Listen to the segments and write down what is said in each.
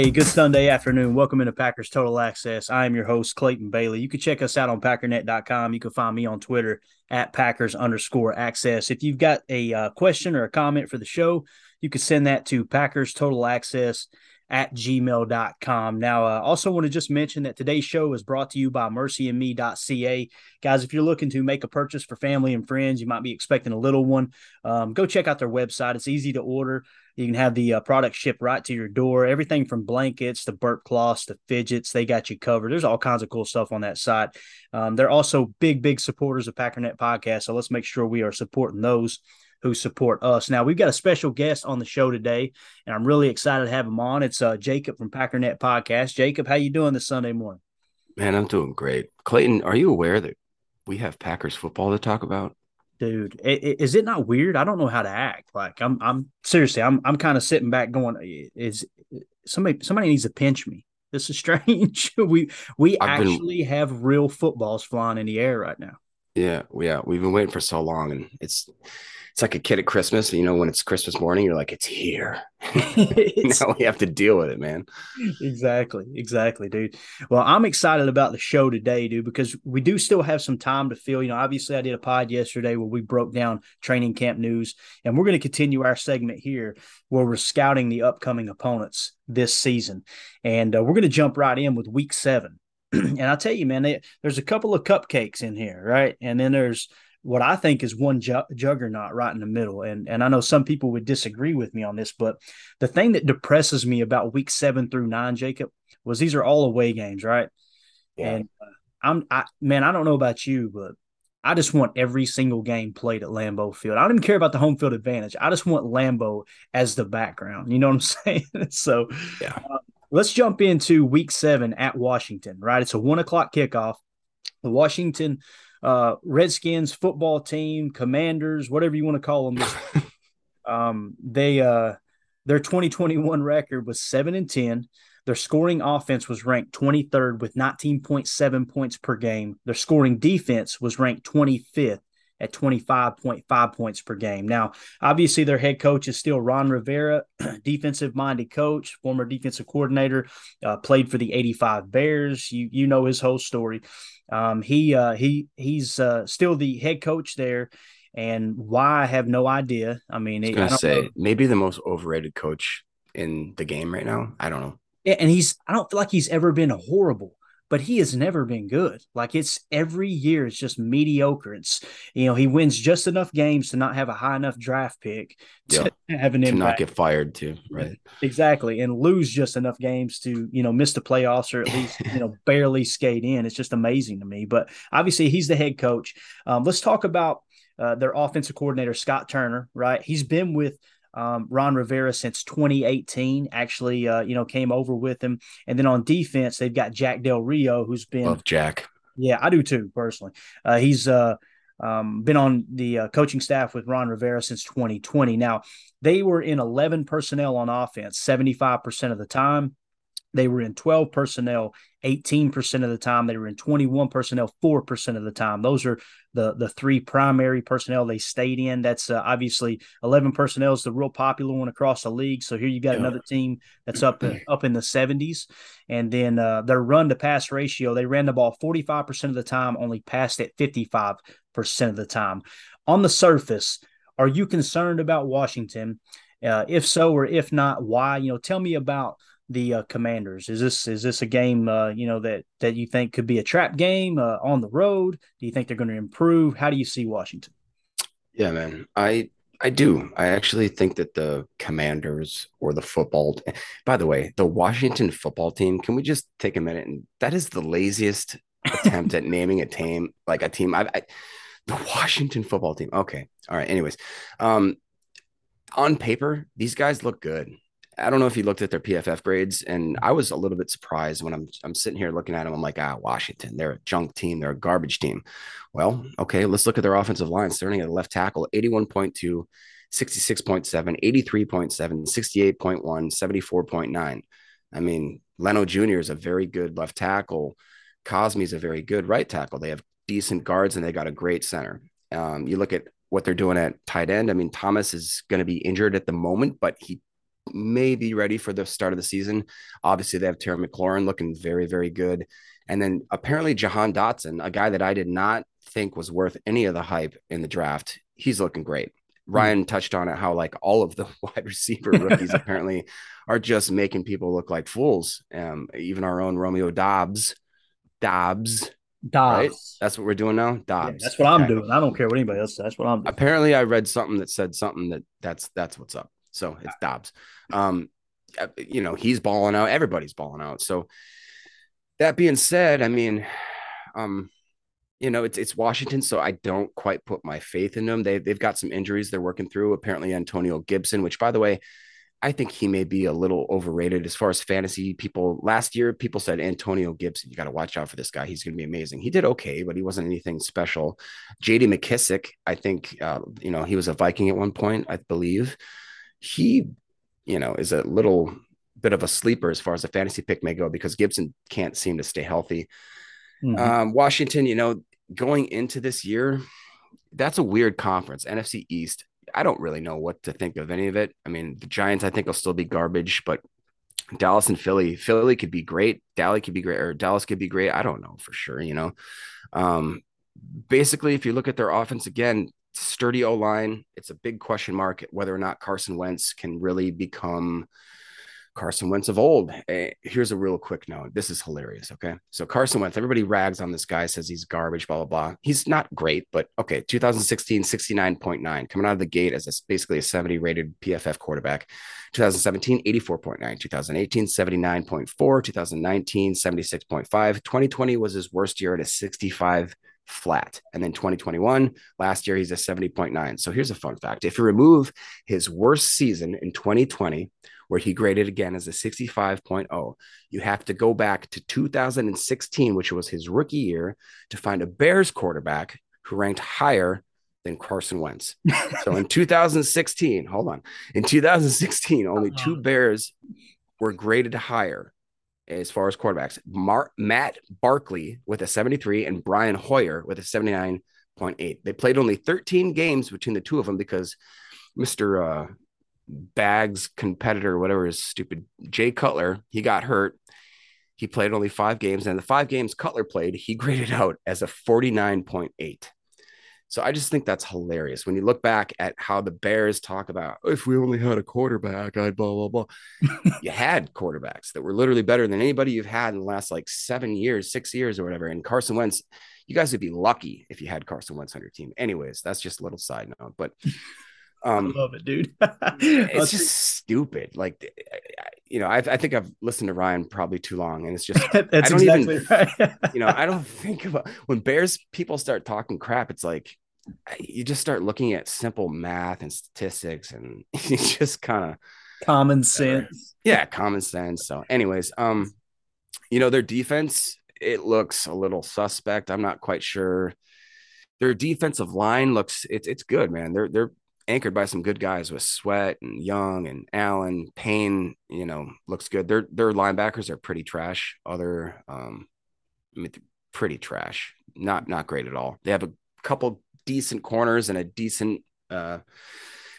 Hey, good Sunday afternoon. Welcome into Packers Total Access. I am your host, Clayton Bailey. You can check us out on packernet.com. You can find me on Twitter at Packers underscore access. If you've got a uh, question or a comment for the show, you can send that to Packers Total Access at gmail.com. Now, I uh, also want to just mention that today's show is brought to you by mercyandme.ca. Guys, if you're looking to make a purchase for family and friends, you might be expecting a little one, um, go check out their website. It's easy to order. You can have the uh, product shipped right to your door. Everything from blankets to burp cloths to fidgets, they got you covered. There's all kinds of cool stuff on that site. Um, they're also big, big supporters of Packernet Podcast. So let's make sure we are supporting those who support us. Now we've got a special guest on the show today, and I'm really excited to have him on. It's uh, Jacob from Packernet Podcast. Jacob, how you doing this Sunday morning? Man, I'm doing great. Clayton, are you aware that we have Packers football to talk about? Dude, is it not weird? I don't know how to act. Like I'm, I'm seriously, I'm, I'm kind of sitting back going, is somebody, somebody needs to pinch me. This is strange. we, we I've been- actually have real footballs flying in the air right now. Yeah, yeah. We've been waiting for so long, and it's it's like a kid at Christmas. You know, when it's Christmas morning, you're like, it's here. It's- now we have to deal with it, man. exactly exactly dude well i'm excited about the show today dude because we do still have some time to fill you know obviously i did a pod yesterday where we broke down training camp news and we're going to continue our segment here where we're scouting the upcoming opponents this season and uh, we're going to jump right in with week seven and i'll tell you man they, there's a couple of cupcakes in here right and then there's what I think is one ju- juggernaut right in the middle. And and I know some people would disagree with me on this, but the thing that depresses me about week seven through nine, Jacob, was these are all away games, right? Yeah. And uh, I'm I man, I don't know about you, but I just want every single game played at Lambeau Field. I don't even care about the home field advantage. I just want Lambeau as the background. You know what I'm saying? so Yeah. uh, let's jump into week seven at Washington, right? It's a one o'clock kickoff. The Washington uh, Redskins football team, commanders, whatever you want to call them. um, they uh, their 2021 record was seven and 10. Their scoring offense was ranked 23rd with 19.7 points per game. Their scoring defense was ranked 25th at 25.5 points per game. Now, obviously, their head coach is still Ron Rivera, defensive minded coach, former defensive coordinator, uh, played for the 85 Bears. You, you know his whole story. Um, he uh, he he's uh, still the head coach there, and why I have no idea. I mean, I was gonna say know. maybe the most overrated coach in the game right now. I don't know. Yeah, and he's I don't feel like he's ever been horrible, but he has never been good. Like it's every year it's just mediocre. It's you know, he wins just enough games to not have a high enough draft pick to have an impact. To not get fired too, right? Exactly. And lose just enough games to, you know, miss the playoffs or at least, you know, barely skate in. It's just amazing to me. But obviously, he's the head coach. Um, let's talk about uh, their offensive coordinator, Scott Turner, right? He's been with um, Ron Rivera since 2018, actually, uh, you know, came over with him. And then on defense, they've got Jack Del Rio, who's been Love Jack. yeah, I do too, personally. Uh, he's uh, um, been on the uh, coaching staff with Ron Rivera since 2020. Now, they were in 11 personnel on offense 75% of the time. They were in 12 personnel 18% of the time. They were in 21 personnel 4% of the time. Those are the, the three primary personnel they stayed in. That's uh, obviously 11 personnel is the real popular one across the league. So here you've got Yeah. another team that's up up in the 70s. And then uh, their run to pass ratio, they ran the ball 45% of the time, only passed it 55% of the time. On the surface, are you concerned about Washington? Uh, if so, or if not, why? You know, tell me about the uh, Commanders. Is this is this a game uh, you know that that you think could be a trap game uh, on the road? Do you think they're going to improve? How do you see Washington? Yeah, man. I I do. I actually think that the Commanders or the football. By the way, the Washington football team. Can we just take a minute and that is the laziest attempt at naming a team like a team. I, I The Washington football team. Okay. All right. Anyways, um, on paper, these guys look good. I don't know if you looked at their PFF grades, and I was a little bit surprised when I'm I'm sitting here looking at them. I'm like, ah, Washington, they're a junk team, they're a garbage team. Well, okay, let's look at their offensive line. Starting at left tackle, 81.2, 66.7, 83.7, 68.1, 74.9. I mean, Leno Jr. is a very good left tackle. Cosmi is a very good right tackle. They have decent guards and they got a great center. Um, you look at what they're doing at tight end. I mean, Thomas is going to be injured at the moment, but he may be ready for the start of the season. Obviously, they have Terry McLaurin looking very, very good. And then apparently Jahan Dotson, a guy that I did not think was worth any of the hype in the draft, he's looking great. Hmm. Ryan touched on it how like all of the wide receiver rookies apparently are just making people look like fools. Um, even our own Romeo Doubs, Dobbs, Dobbs. Right? That's what we're doing now. Dobbs. Yeah, that's what I'm okay. doing. I don't care what anybody else says. That's what I'm doing. Apparently, I read something that said something that that's that's what's up. So it's Dobbs. Um, uh, you know, he's balling out. Everybody's balling out. So that being said, I mean, um, you know, it's it's Washington, so I don't quite put my faith in them. They they've got some injuries they're working through. Apparently, Antonio Gibson, which by the way, I think he may be a little overrated as far as fantasy people. Last year, people said Antonio Gibson, you got to watch out for this guy. He's going to be amazing. He did okay, but he wasn't anything special. JD McKissic, I think, uh, you know, he was a Viking at one point, I believe. He, you know, is a little bit of a sleeper as far as a fantasy pick may go because Gibson can't seem to stay healthy. Mm-hmm. Um, Washington, you know, going into this year, that's a weird conference, NFC East. I don't really know what to think of any of it. I mean, the Giants, I think, will still be garbage, but Dallas and Philly, Philly could be great. Dallas could be great, or Dallas could be great. I don't know for sure, you know. Um, basically, if you look at their offense again, sturdy O line, it's a big question mark whether or not Carson Wentz can really become Carson Wentz of old. Eh, here's a real quick note. This is hilarious. Okay. So Carson Wentz, everybody rags on this guy, says he's garbage, blah, blah, blah. He's not great, but okay. 2016, 69.9, coming out of the gate as a, basically a 70 rated PFF quarterback. 2017, 84.9. 2018, 79.4. 2019, 76.5. 2020 was his worst year at a 65 flat. And then 2021, last year, he's a 70.9. So here's a fun fact. If you remove his worst season in 2020, where he graded again as a 65.0. You have to go back to 2016, which was his rookie year, to find a Bears quarterback who ranked higher than Carson Wentz. so in 2016, hold on. In 2016, only two uh-huh. Bears were graded higher as far as quarterbacks. Mar- Matt Barkley with a 73 and Brian Hoyer with a 79.8. They played only 13 games between the two of them because Mr. Uh, Bags competitor, whatever his stupid Jay Cutler, he got hurt. He played only five games, and the five games Cutler played, he graded out as a 49.8. So I just think that's hilarious when you look back at how the Bears talk about if we only had a quarterback, I'd blah blah blah. you had quarterbacks that were literally better than anybody you've had in the last like seven years, six years, or whatever. And Carson Wentz, you guys would be lucky if you had Carson Wentz on your team. Anyways, that's just a little side note, but um, I love it, dude. it's just stupid. Like, you know, I, I, think I've listened to Ryan probably too long, and it's just I don't exactly even, right. you know, I don't think about when Bears people start talking crap. It's like you just start looking at simple math and statistics, and you just kind of common sense. Yeah, common sense. So, anyways, um, you know, their defense it looks a little suspect. I'm not quite sure. Their defensive line looks it's it's good, man. They're they're anchored by some good guys with Sweat and Young and Allen. Payne, you know, looks good. Their their linebackers are pretty trash. Other um I mean, pretty trash. Not not great at all. They have a couple decent corners and a decent uh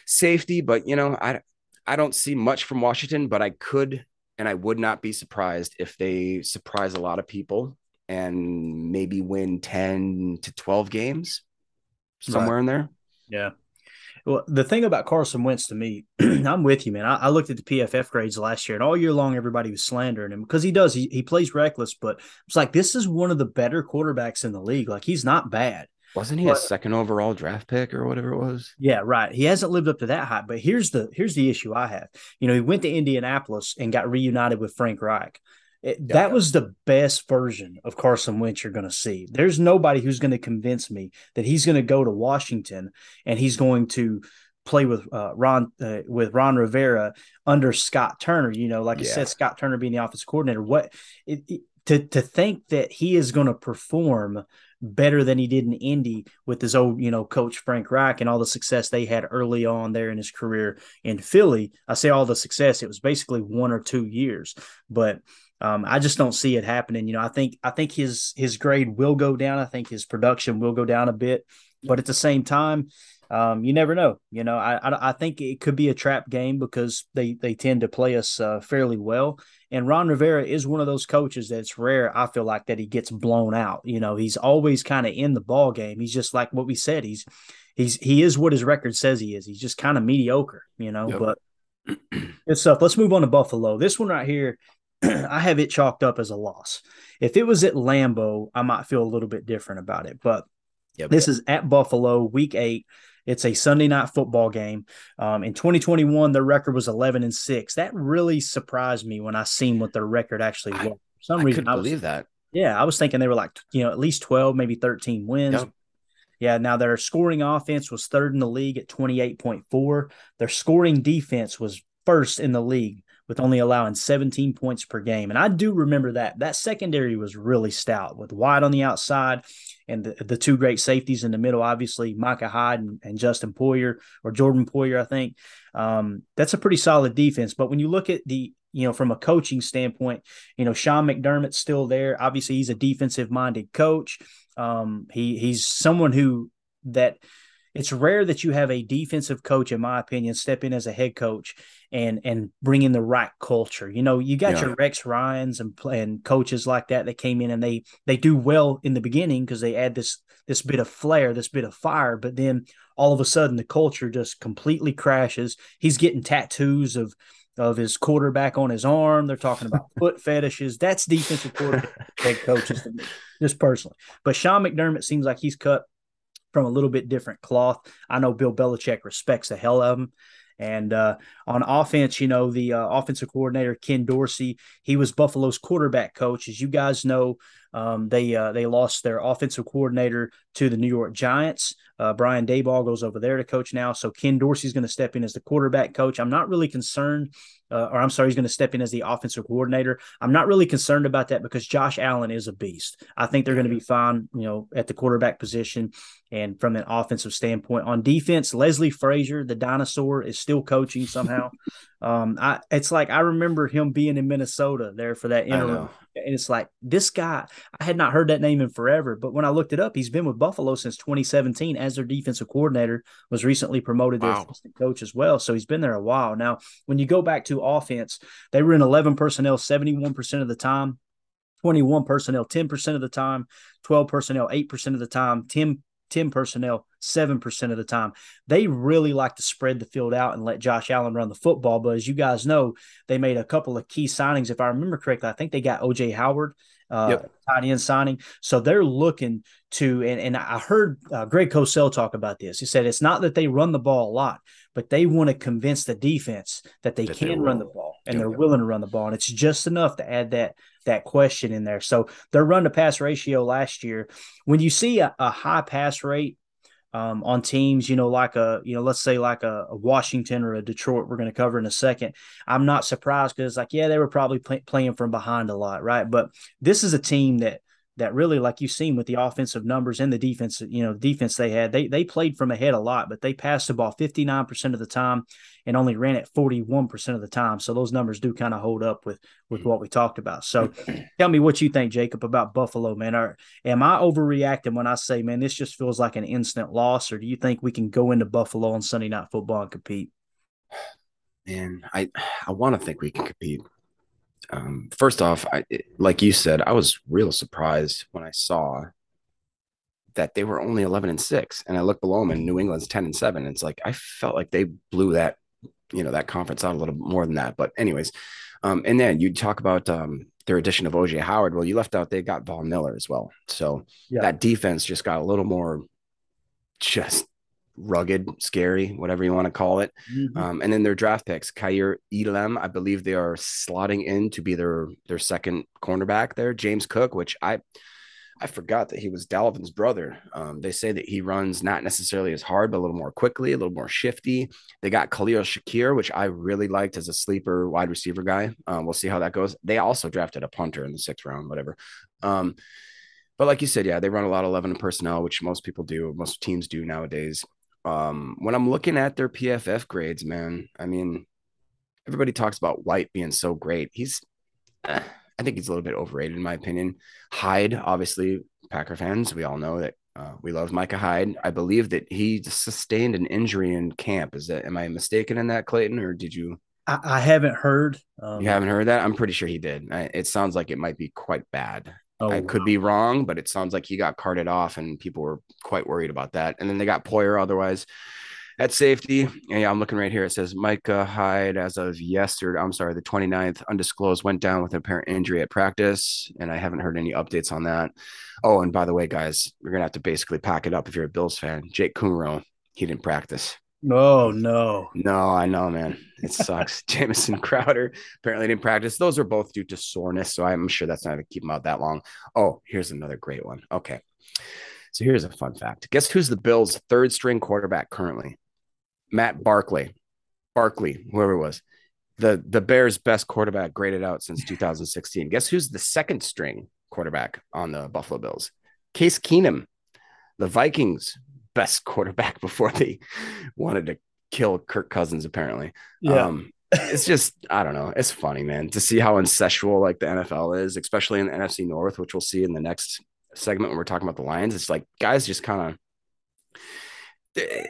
safety, but you know, I I don't see much from Washington, but I could and I would not be surprised if they surprise a lot of people and maybe win 10 to 12 games somewhere right. in there. Yeah. Well, the thing about Carson Wentz to me, I'm with you, man. I, I, looked at the PFF grades last year, and all year long, everybody was slandering him because he does. He, he plays reckless, but it's like this is one of the better quarterbacks in the league. Like he's not bad. Wasn't he but, a second overall draft pick or whatever it was? Yeah, right. He hasn't lived up to that hype. But here's the here's the issue I have. You know, he went to Indianapolis and got reunited with Frank Reich. It, yeah. That was the best version of Carson Wentz you're going to see. There's nobody who's going to convince me that he's going to go to Washington and he's going to play with uh, Ron uh, with Ron Rivera under Scott Turner. You know, like yeah. I said, Scott Turner being the office coordinator. What it, it, to to think that he is going to perform better than he did in Indy with his old, you know, coach Frank Reich and all the success they had early on there in his career in Philly. I say all the success; it was basically one or two years, but. Um, I just don't see it happening. You know, I think I think his his grade will go down. I think his production will go down a bit, but at the same time, um, you never know. You know, I, I, I think it could be a trap game because they they tend to play us uh, fairly well. And Ron Rivera is one of those coaches that's rare. I feel like that he gets blown out. You know, he's always kind of in the ball game. He's just like what we said. He's he's he is what his record says he is. He's just kind of mediocre. You know, yep. but good stuff. Let's move on to Buffalo. This one right here. I have it chalked up as a loss. If it was at Lambeau, I might feel a little bit different about it. But yep. this is at Buffalo, week eight. It's a Sunday night football game. Um, in 2021, their record was 11 and six. That really surprised me when I seen what their record actually was. For some I reason, I was, believe that. Yeah, I was thinking they were like you know at least 12, maybe 13 wins. Yep. Yeah, now their scoring offense was third in the league at 28.4. Their scoring defense was first in the league with only allowing 17 points per game. And I do remember that. That secondary was really stout with White on the outside and the, the two great safeties in the middle, obviously Micah Hyde and, and Justin Poyer or Jordan Poyer, I think. Um, that's a pretty solid defense. But when you look at the you know, from a coaching standpoint, you know, Sean McDermott's still there. Obviously, he's a defensive minded coach. Um, he he's someone who that it's rare that you have a defensive coach, in my opinion, step in as a head coach and and bring in the right culture. You know, you got yeah. your Rex Ryan's and and coaches like that that came in and they they do well in the beginning because they add this this bit of flair, this bit of fire, but then all of a sudden the culture just completely crashes. He's getting tattoos of of his quarterback on his arm. They're talking about foot fetishes. That's defensive coordinator head coaches to me, just personally. But Sean McDermott seems like he's cut from a little bit different cloth. I know Bill Belichick respects the hell of him. And uh, on offense, you know, the uh, offensive coordinator, Ken Dorsey, he was Buffalo's quarterback coach. As you guys know, um, they uh, they lost their offensive coordinator to the New York Giants. Uh, Brian Daboll goes over there to coach now. So Ken Dorsey's going to step in as the quarterback coach. I'm not really concerned, uh, or I'm sorry, he's going to step in as the offensive coordinator. I'm not really concerned about that because Josh Allen is a beast. I think they're going to be fine, you know, at the quarterback position and from an offensive standpoint. On defense, Leslie Frazier, the dinosaur, is still coaching somehow. um, I it's like I remember him being in Minnesota there for that interim and it's like this guy, I had not heard that name in forever, but when I looked it up, he's been with Buffalo since 2017 as their defensive coordinator, was recently promoted to wow. assistant coach as well. So he's been there a while. Now, when you go back to offense, they were in 11 personnel 71% of the time. 21 personnel 10% of the time, 12 personnel 8% of the time, 10 10 personnel 7% of the time. They really like to spread the field out and let Josh Allen run the football. But as you guys know, they made a couple of key signings. If I remember correctly, I think they got OJ Howard, uh, yep. tight end signing. So they're looking to, and, and I heard uh, Greg Cosell talk about this. He said it's not that they run the ball a lot, but they want to convince the defense that they that can run the ball and yep. they're willing to run the ball. And it's just enough to add that that question in there. So their run to pass ratio last year, when you see a, a high pass rate um, on teams, you know, like a, you know, let's say like a, a Washington or a Detroit, we're going to cover in a second. I'm not surprised because, like, yeah, they were probably play, playing from behind a lot, right? But this is a team that that really, like you've seen with the offensive numbers and the defense, you know, defense they had, they they played from ahead a lot, but they passed the ball 59% of the time and only ran it 41% of the time. So those numbers do kind of hold up with with hmm. what we talked about. So tell me what you think, Jacob, about Buffalo, man. Are am I overreacting when I say, man, this just feels like an instant loss, or do you think we can go into Buffalo on Sunday night football and compete? Man, I I want to think we can compete um, first off, I, like you said, I was real surprised when I saw that they were only 11 and 6 and i look below them and new england's 10 and 7 it's like i felt like they blew that you know that conference out a little more than that but anyways um, and then you talk about um, their addition of oj howard well you left out they got von miller as well so yeah. that defense just got a little more just rugged, scary, whatever you want to call it. Mhm. Um, and then their draft picks, Kaiir Elam, I believe they are slotting in to be their their second cornerback there. James Cook, which I I forgot that he was Dalvin's brother. Um, they say that he runs not necessarily as hard, but a little more quickly, a little more shifty. They got Khalil Shakir, which I really liked as a sleeper wide receiver guy. Um, we'll see how that goes. They also drafted a punter in the sixth round, whatever. Um, but like you said, yeah, they run a lot of 11 personnel, which most people do, most teams do nowadays. Um, when I'm looking at their PFF grades, man, I mean, everybody talks about White being so great. He's, eh, I think he's a little bit overrated in my opinion. Hyde, obviously, Packer fans, we all know that uh, we love Micah Hyde. I believe that he sustained an injury in camp. Is that am I mistaken in that, Clayton, or did you? I, I haven't heard. Um, You haven't heard that? I'm pretty sure he did. I, it sounds like it might be quite bad. Oh, I could be wrong, but it sounds like he got carted off, and people were quite worried about that. And then they got Poyer otherwise at safety. And yeah, I'm looking right here. It says Micah Hyde, as of yesterday, I'm sorry, the 29th, undisclosed, went down with an apparent injury at practice, and I haven't heard any updates on that. Oh, and by the way, guys, you're gonna have to basically pack it up if you're a Bills fan. Jake Kumerow, he didn't practice. No, no. No, I know, man. It sucks. Jamison Crowder apparently didn't practice. Those are both due to soreness, so I'm sure that's not going to keep him out that long. Oh, here's another great one. Okay. So here's a fun fact. Guess who's the Bills' third string quarterback currently? Matt Barkley. Barkley, whoever it was. The the Bears' best quarterback graded out since 2016. Guess who's the second string quarterback on the Buffalo Bills? Case Keenum, the Vikings' best quarterback before they wanted to kill Kirk Cousins, apparently. Yeah. Um, it's just, I don't know. It's funny, man, to see how incestual like the NFL is, especially in the NFC North, which we'll see in the next segment when we're talking about the Lions. It's like guys just kind of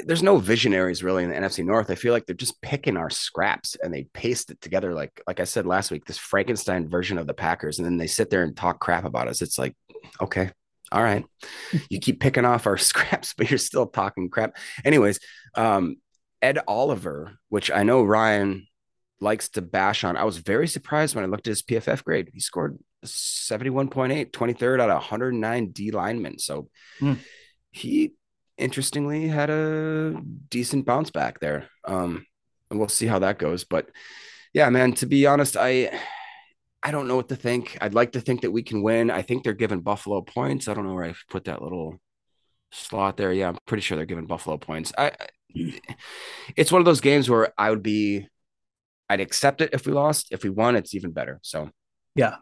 there's no visionaries really in the NFC North. I feel like they're just picking our scraps and they paste it together like like I said last week, this Frankenstein version of the Packers, and then they sit there and talk crap about us. It's like, okay, all right, you keep picking off our scraps, but you're still talking crap. Anyways, um, Ed Oliver, which I know Ryan likes to bash on. I was very surprised when I looked at his PFF grade. He scored 71.8, 23rd out of 109 D linemen. So Hmm. he interestingly had a decent bounce back there. Um, and we'll see how that goes. But yeah, man, to be honest, I I don't know what to think. I'd like to think that we can win. I think they're giving Buffalo points. I don't know where I put that little slot there. Yeah, I'm pretty sure they're giving Buffalo points. I it's one of those games where I would be I'd accept it if we lost. If we won, it's even better. So Yeah.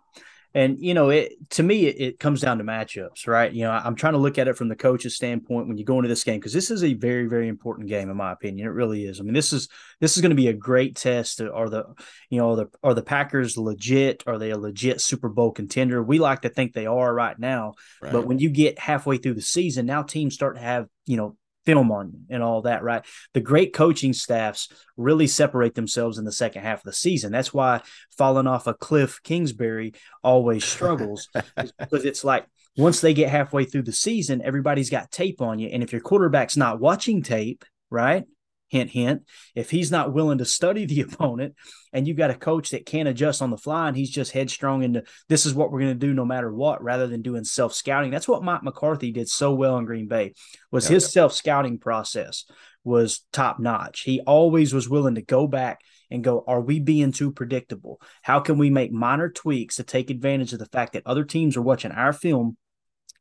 And you know, it to me, it, it comes down to matchups, right? You know, I'm trying to look at it from the coach's standpoint when you go into this game because this is a very, very important game in my opinion. It really is. I mean, this is this is going to be a great test. Are the you know, are the are the Packers legit? Are they a legit Super Bowl contender? We like to think they are right now, right. but when you get halfway through the season, now teams start to have you know film on you and all that, right? The great coaching staffs really separate themselves in the second half of the season. That's why falling off a cliff Kingsbury always struggles because it's like once they get halfway through the season, everybody's got tape on you. And if your quarterback's not watching tape, right? Hint, hint. If he's not willing to study the opponent and you've got a coach that can't adjust on the fly and he's just headstrong into this is what we're going to do no matter what, rather than doing self scouting. That's what Mike McCarthy did so well in Green Bay was Yeah. his self scouting process was top notch. He always was willing to go back and go, are we being too predictable? How can we make minor tweaks to take advantage of the fact that other teams are watching our film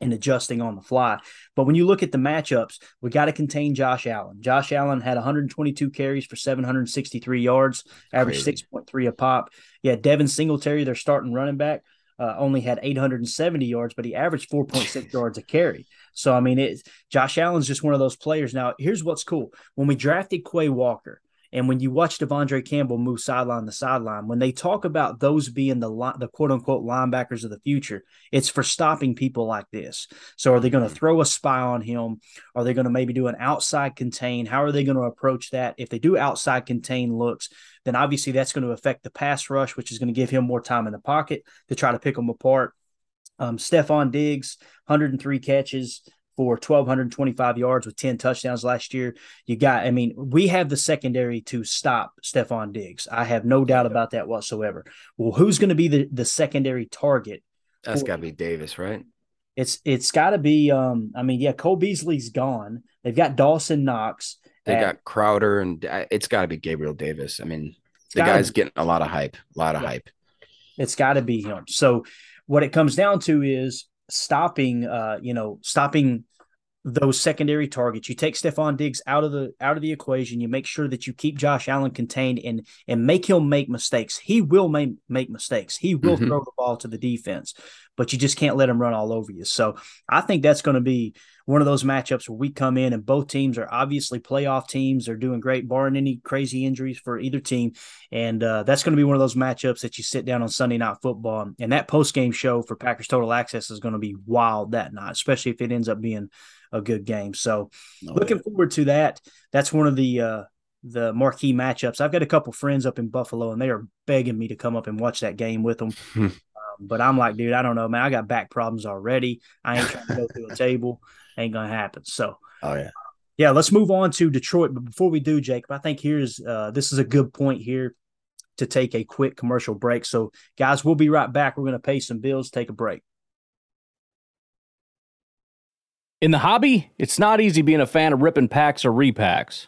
and adjusting on the fly? But when you look at the matchups, we got to contain Josh Allen. Josh Allen had 122 carries for 763 yards, averaged Crazy. 6.3 a pop. Yeah, Devin Singletary, their starting running back, uh, only had 870 yards, but he averaged 4.6 yards a carry. So I mean, it Josh Allen's just one of those players. Now, here's what's cool: when we drafted Quay Walker, and when you watch Devondre Campbell move sideline to sideline, when they talk about those being the li- the quote unquote linebackers of the future, it's for stopping people like this. So, are they going to Mhm. throw a spy on him? Are they going to maybe do an outside contain? How are they going to approach that? If they do outside contain looks, then obviously that's going to affect the pass rush, which is going to give him more time in the pocket to try to pick them apart. Um, Stefon Diggs, 103 catches for 1,225 yards with 10 touchdowns last year. You got, I mean, we have the secondary to stop Stefon Diggs. I have no doubt about that whatsoever. Well, who's going to be the, the secondary target? That's got to be Davis, right? It's it's got to be. Um, I mean, yeah, Cole Beasley's gone. They've got Dawson Knox. They at- got Crowder, and uh, it's got to be Gabriel Davis. I mean, the guy's be. getting a lot of hype, a lot of Yeah. hype. It's got to be him. So what it comes down to is stopping. Uh, you know, stopping those secondary targets. You take Stefon Diggs out of the out of the equation. You make sure that you keep Josh Allen contained and and make him make mistakes. He will make make mistakes. He will Mhm. throw the ball to the defense, but you just can't let them run all over you. So I think that's going to be one of those matchups where we come in and both teams are obviously playoff teams. They're doing great, barring any crazy injuries for either team. And uh, that's going to be one of those matchups that you sit down on Sunday Night Football. And that post game show for Packers Total Access is going to be wild that night, especially if it ends up being a good game. So Oh, looking forward to that. That's one of the uh, the marquee matchups. I've got a couple friends up in Buffalo, and they are begging me to come up and watch that game with them. But I'm like, dude, I don't know, man. I got back problems already. I ain't trying to go through a table. Ain't gonna happen. So Oh yeah. yeah, let's move on to Detroit. But before we do, Jacob, I think here's uh, this is a good point here to take a quick commercial break. So, guys, we'll be right back. We're going to pay some bills, take a break. In the hobby, it's not easy being a fan of ripping packs or repacks.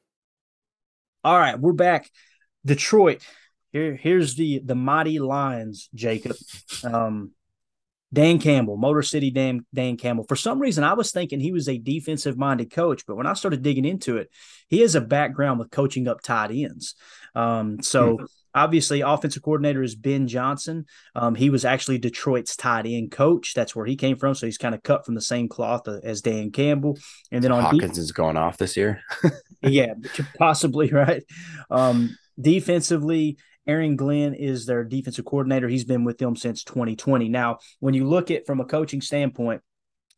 All right, we're back. Detroit. Here, here's the the mighty Lions, Jacob. Um, Dan Campbell, Motor City Dan Dan Campbell. For some reason, I was thinking he was a defensive minded coach, but when I started digging into it, he has a background with coaching up tight ends. Um, so obviously, offensive coordinator is Ben Johnson. Um, he was actually Detroit's tight end coach. That's where he came from. So he's kind of cut from the same cloth as Dan Campbell. And then on Hawkins is going off this year. yeah, possibly right. Um, defensively, Aaron Glenn is their defensive coordinator. He's been with them since 2020. Now, when you look at from a coaching standpoint,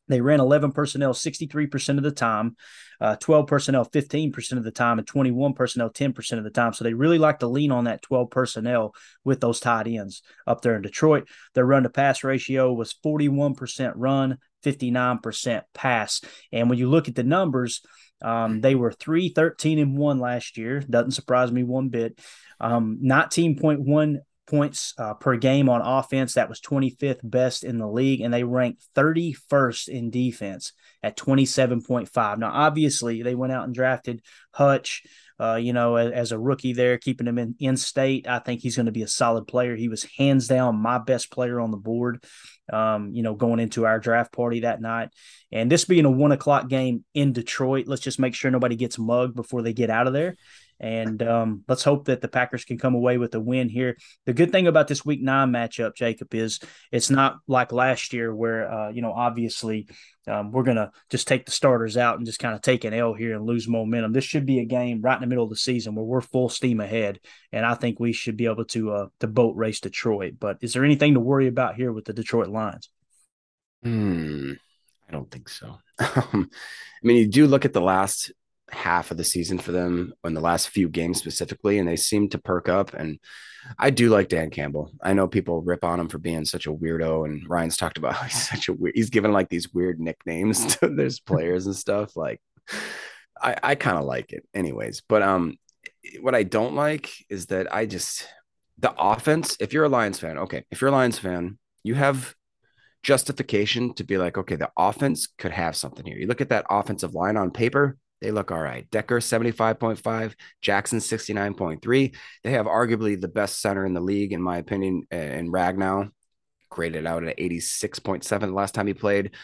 they ran 11 personnel 63% of the time, uh, 12 personnel 15% of the time, and 21 personnel 10% of the time. So they really like to lean on that 12 personnel with those tight ends up there in Detroit. Their run to pass ratio was 41% run, 59% pass. And when you look at the numbers, um, they were 3 13 and 1 last year. Doesn't surprise me one bit. Um, 19.1 points uh, per game on offense. That was 25th best in the league. And they ranked 31st in defense at 27.5. Now, obviously, they went out and drafted Hutch. Uh, you know, as, as a rookie there, keeping him in, in state. I think he's going to be a solid player. He was hands down my best player on the board, um, you know, going into our draft party that night. And this being a one o'clock game in Detroit, let's just make sure nobody gets mugged before they get out of there. And um, let's hope that the Packers can come away with a win here. The good thing about this Week Nine matchup, Jacob, is it's not like last year where uh, you know obviously um, we're gonna just take the starters out and just kind of take an L here and lose momentum. This should be a game right in the middle of the season where we're full steam ahead, and I think we should be able to uh, to boat race Detroit. But is there anything to worry about here with the Detroit Lions? Hmm. I don't think so. Um, I mean, you do look at the last half of the season for them in the last few games specifically, and they seem to perk up. And I do like Dan Campbell. I know people rip on him for being such a weirdo, and Ryan's talked about how he's such a weird. He's given like these weird nicknames to there's players and stuff. Like, I I kind of like it, anyways. But um, what I don't like is that I just the offense. If you're a Lions fan, okay, if you're a Lions fan, you have justification to be like, okay, the offense could have something here. You look at that offensive line on paper, they look all right. Decker 75.5, Jackson 69.3. They have arguably the best center in the league, in my opinion, and Ragnow graded out at 86.7 the last time he played.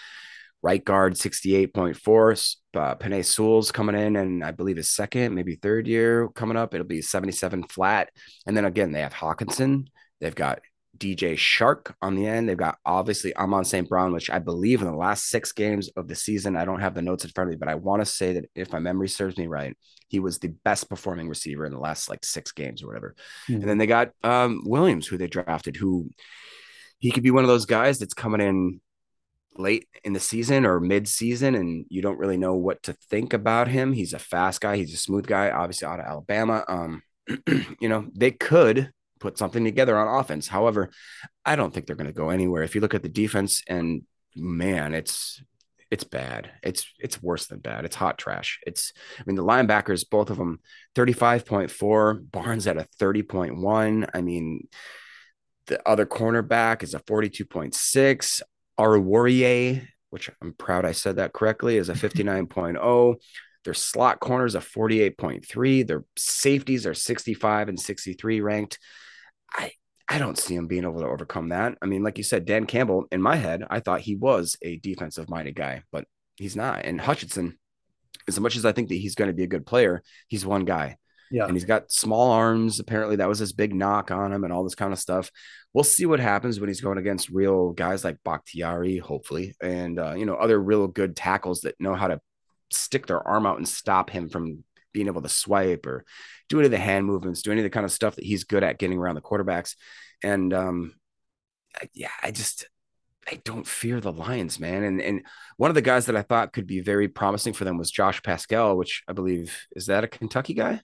Right guard, 68.4. Uh, Penei Sewell's coming in, and I believe his second, maybe third year coming up. It'll be 77 flat. And then again, they have Hockenson. They've got DJ Chark on the end. They've got obviously Amon St. Brown, which I believe in the last six games of the season, I don't have the notes in front of me, but I want to say that if my memory serves me right, he was the best performing receiver in the last like six games or whatever. Mhm. And then they got um, Williams, who they drafted, who he could be one of those guys that's coming in late in the season or mid season, and you don't really know what to think about him. He's a fast guy, he's a smooth guy, obviously out of Alabama. Um, you know, they could put something together on offense. However, I don't think they're going to go anywhere. If you look at the defense, and man, it's it's bad. It's it's worse than bad. It's hot trash. It's I mean the linebackers, both of them, 35.4, Barnes at a 30.1. I mean, the other cornerback is a 42.6. Oruwariye, which I'm proud I said that correctly, is a 59.0. Their slot corners a 48.3. Their safeties are 65 and 63 ranked. I I don't see him being able to overcome that. I mean, like you said, Dan Campbell, in my head, I thought he was a defensive minded guy, but he's not. And Hutchinson, as much as I think that he's going to be a good player, he's one guy Yeah. and he's got small arms. Apparently, that was his big knock on him and all this kind of stuff. We'll see what happens when he's going against real guys like Bakhtiari, hopefully, and uh, you know other real good tackles that know how to stick their arm out and stop him from being able to swipe or do any of the hand movements, do any of the kind of stuff that he's good at getting around the quarterbacks. And um, I- yeah, I just I don't fear the Lions, man. And and one of the guys that I thought could be very promising for them was Josh Paschal, which I believe is that a Kentucky guy.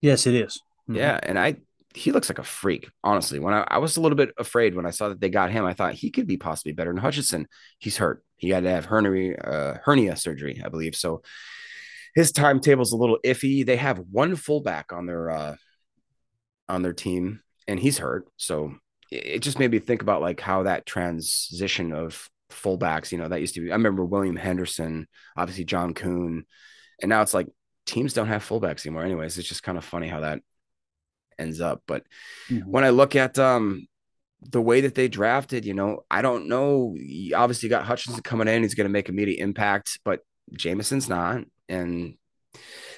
Yes, it is. Mhm. Yeah, and I he looks like a freak, honestly. When I, I was a little bit afraid when I saw that they got him, I thought he could be possibly better than Hutchinson. He's hurt. He had to have hernia uh, hernia surgery, I believe. So his timetable's a little iffy. They have one fullback on their uh, on their team, and he's hurt. So it, just made me think about like how that transition of fullbacks, you know, that used to be. I remember William Henderson, obviously John Kuhn, and now it's like teams don't have fullbacks anymore. Anyways, it's just kind of funny how that ends up. But Mhm. when I look at um the way that they drafted, you know, I don't know. You Obviously, got Hutchinson coming in; he's going to make immediate impact, but Jameson's not, and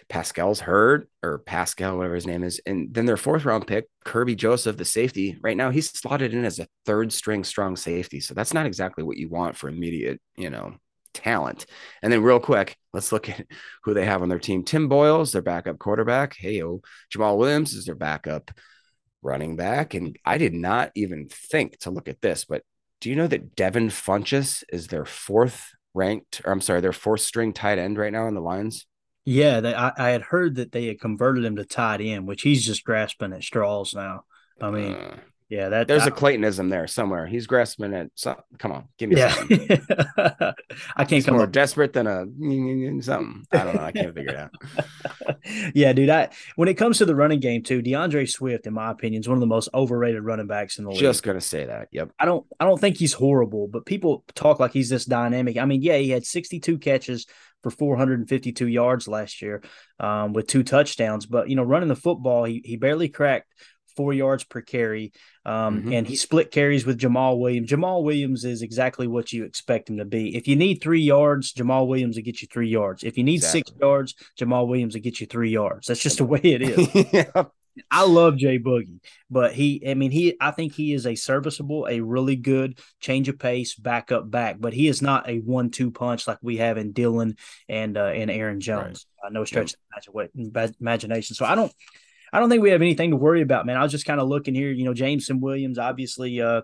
Pascal's hurt, or Pascal, whatever his name is, and then their fourth round pick, Kerby Joseph, the safety. Right now, he's slotted in as a third string strong safety, so that's not exactly what you want for immediate, you know, talent. And then, real quick, let's look at who they have on their team. Tim Boyles, their backup quarterback. Hey, oh, Jamaal Williams is their backup running back. And I did not even think to look at this, but do you know that Devin Funchess is their fourth ranked, or I'm sorry, their fourth string tight end right now in the Lions? Yeah, they, I, I had heard that they had converted him to tight end, which he's just grasping at straws now. I mean, Uh, yeah, that there's I, a Claytonism there somewhere. He's grasping at some. Come on, give me yeah. something. I can't He's come more up. desperate than a something. I don't know. I can't figure it out. yeah, dude. I when it comes to the running game too, D'Andre Swift, in my opinion, is one of the most overrated running backs in the league. Just gonna say that. Yep. I don't I don't think he's horrible, but people talk like he's this dynamic. I mean, yeah, he had 62 catches for 452 yards last year um, with two touchdowns, but you know, running the football, he he barely cracked four yards per carry. Um, Mhm. and he split carries with Jamaal Williams. Jamaal Williams is exactly what you expect him to be. If you need three yards, Jamaal Williams will get you three yards. If you need six yards, Jamaal Williams will get you three yards. That's just the way it is. Yep. I love Jay Boogie, but he, I mean, he, I think he is a serviceable, a really good change of pace backup back, but he is not a one-two punch like we have in Dillon and uh, and Aaron Jones. Uh, no stretch of imagination. So I don't, I don't think we have anything to worry about, man. I was just kind of looking here. You know, Jameson Williams obviously uh,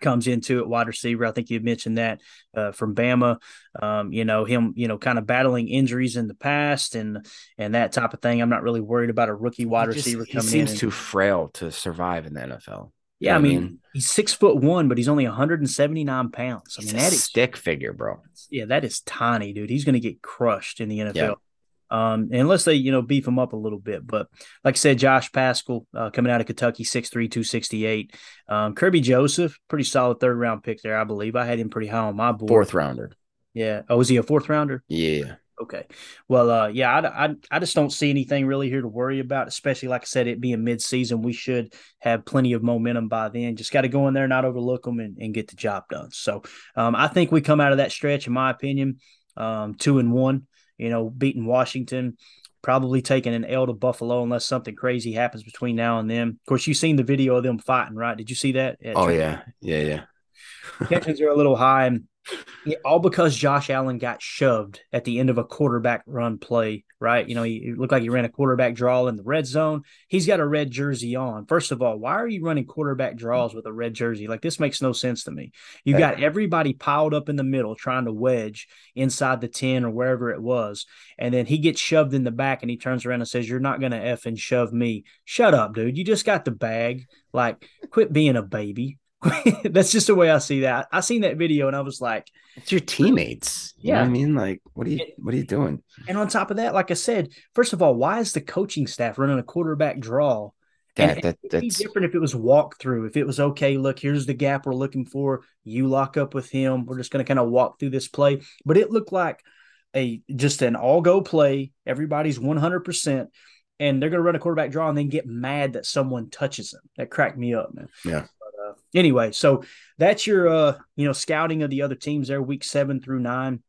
comes into it wide receiver. I think you mentioned that uh, from Bama. Um, you know him, you know, kind of battling injuries in the past and and that type of thing. I'm not really worried about a rookie wide He just- receiver he coming seems in. too frail to survive in the NFL. yeah, I know I mean, mean? he's six foot one, but he's only 179 pounds. I mean, that is stick figure, bro. yeah, that is tiny, dude. He's going to get crushed in the NFL. Yeah. Um, unless they, you know, beef him up a little bit. But like I said, Josh Paschal uh, coming out of Kentucky, 6'3, 268. Um, Kerby Joseph, pretty solid third round pick there, I believe. I had him pretty high on my board. Fourth rounder. Yeah. Oh, was he a fourth rounder? Yeah. Okay. Well, uh, yeah, I, I, I just don't see anything really here to worry about, especially like I said, it being mid-season. We should have plenty of momentum by then. Just got to go in there, not overlook them, and, and get the job done. So um, I think we come out of that stretch, in my opinion, um, two and one. You know, beating Washington, probably taking an L to Buffalo unless something crazy happens between now and then. Of course, you've seen the video of them fighting, right? Did you see that? oh yeah, yeah, yeah. Tensions are a little high. And all because Josh Allen got shoved at the end of a quarterback run play, right? You know, he looked like he ran a quarterback draw in the red zone. He's got a red jersey on. First of all, why are you running quarterback draws with a red jersey? Like this makes no sense to me. You got everybody piled up in the middle trying to wedge inside the 10 or wherever it was. And then he gets shoved in the back and he turns around and says, You're not going to F and shove me. Shut up, dude. You just got the bag. Like, quit being a baby. that's just the way I see that. I seen that video and I was like, "It's your teammates." You yeah, I mean, like, what are you, what are you doing? And on top of that, like I said, first of all, why is the coaching staff running a quarterback draw? That, and, that and that's different if it was walk through. If it was okay, look, here's the gap we're looking for. You lock up with him. We're just going to kind of walk through this play. But it looked like a just an all go play. Everybody's one hundred percent and they're going to run a quarterback draw and then get mad that someone touches them. That cracked me up, man. Yeah anyway, so that's your uh, you know scouting of the other teams there, week seven through nine.